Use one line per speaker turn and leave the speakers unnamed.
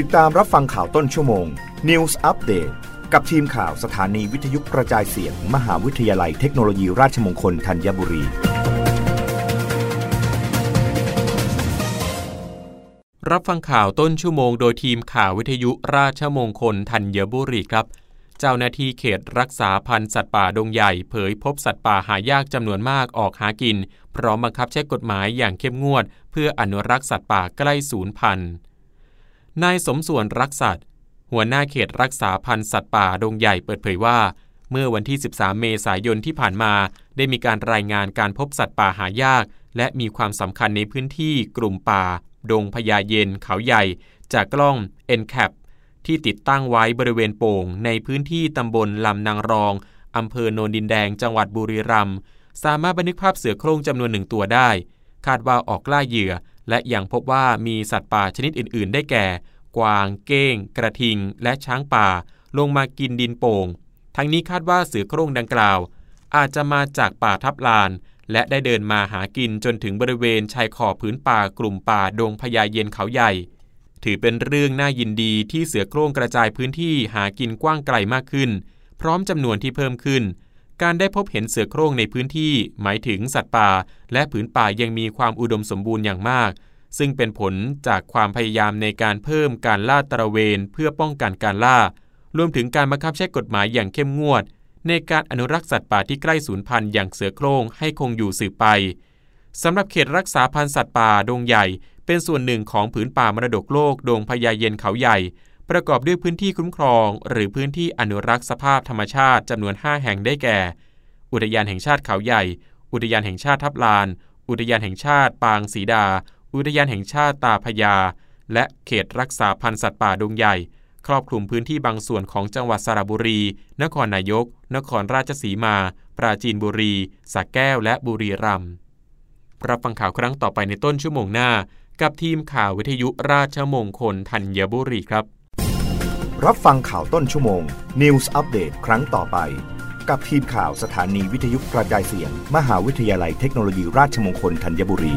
ติดตามรับฟังข่าวต้นชั่วโมง News Update กับทีมข่าวสถานีวิทยุกระจายเสียงมมหาวิทยาลัยเทคโนโลยีราชมงคลธัญบุรี
รับฟังข่าวต้นชั่วโมงโดยทีมข่าววิทยุราชมงคลธัญบุรีครับ เจ้าหน้าที่เขตรักษาพันธุ์สัตว์ป่าดงใหญ่ เผยพบสัตว์ป่าหายากจำนวนมากออกหากิน พร้อมบังคับใช้กฎหมายอย่างเข้มงวด เพื่ออนุรักษ์สัตว์ป่าใกล้สูญพันธุ์ นายสมส่วนรักสัตว์ หัวหน้าเขตรักษาพันธุ์สัตว์ป่าดงใหญ่เปิดเผยว่า เมื่อวันที่ 13 เมษายนที่ผ่านมา ได้มีการรายงานการพบสัตว์ป่าหายาก และมีความสำคัญในพื้นที่กลุ่มป่า ดงพญาเย็นเขาใหญ่ จากกล้อง n c a p ที่ติดตั้งไว้บริเวณโป่ง ในพื้นที่ตำบลลำนางรองอำเภอโนนดินแดงจังหวัดบุรีรัมย์สามารถบันทึกภาพเสือโคร่งจำนวนหนึ่งตัวได้ คาดว่าออกล่าเหยื่อ และยังพบว่ามีสัตว์ป่าชนิดอื่น ๆ ได้แก่ กวาง เก้ง กระทิง และช้างป่า ลงมากินดินโป่ง ทั้งนี้คาดว่าเสือโคร่งดังกล่าว อาจจะมาจากป่าทับลาน และได้เดินมาหากินจนถึงบริเวณชายขอบพื้นป่ากลุ่มป่าดงพญาเย็นเขาใหญ่ ถือเป็นเรื่องน่ายินดีที่เสือโคร่งกระจายพื้นที่หากินกว้างไกลมากขึ้น พร้อมจำนวนที่เพิ่มขึ้นการได้พบเห็นเสือโคร่งในพื้นที่ หมายถึงสัตว์ป่า และผืนป่ายังมีความอุดมสมบูรณ์อย่างมาก ซึ่งเป็นผลจากความพยายามในการเพิ่มการล่าตระเวนเพื่อป้องกันการล่า รวมถึงการบังคับใช้กฎหมายอย่างเข้มงวด ในการอนุรักษ์สัตว์ป่าที่ใกล้สูญพันธุ์อย่างเสือโคร่งให้คงอยู่สืบไปสำหรับเขตรักษาพันธุ์สัตว์ป่าดงใหญ่ เป็นส่วนหนึ่งของผืนป่ามรดกโลกดงพญาเย็นเขาใหญ่ ประกอบด้วยพื้นที่คุ้มครอง หรือพื้นที่อนุรักษ์สภาพธรรมชาติจำนวน 5 แห่งได้แก่ อุทยานแห่งชาติเขาใหญ่ อุทยานแห่งชาติทับลาน อุทยานแห่งชาติปางศรีดา อุทยานแห่งชาติตาพยา และเขตรักษาพันธุ์สัตว์ป่าดงใหญ่ ครอบคลุมพื้นที่บางส่วนของจังหวัดสระบุรี นครนายก นครราชสีมา ปราจีนบุรีสระแก้วและบุรีรัมย์รับฟังข่าวครั้งต่อไปในต้นชั่วโมงหน้า กับทีมข่าววิทยุราชมงคลธัญบุรีครับ
รับฟังข่าวต้นชั่วโมง News อัปเดตครั้งต่อไป กับทีมข่าวสถานีวิทยุกระจายเสียง มหาวิทยาลัยเทคโนโลยีราชมงคลธัญบุรี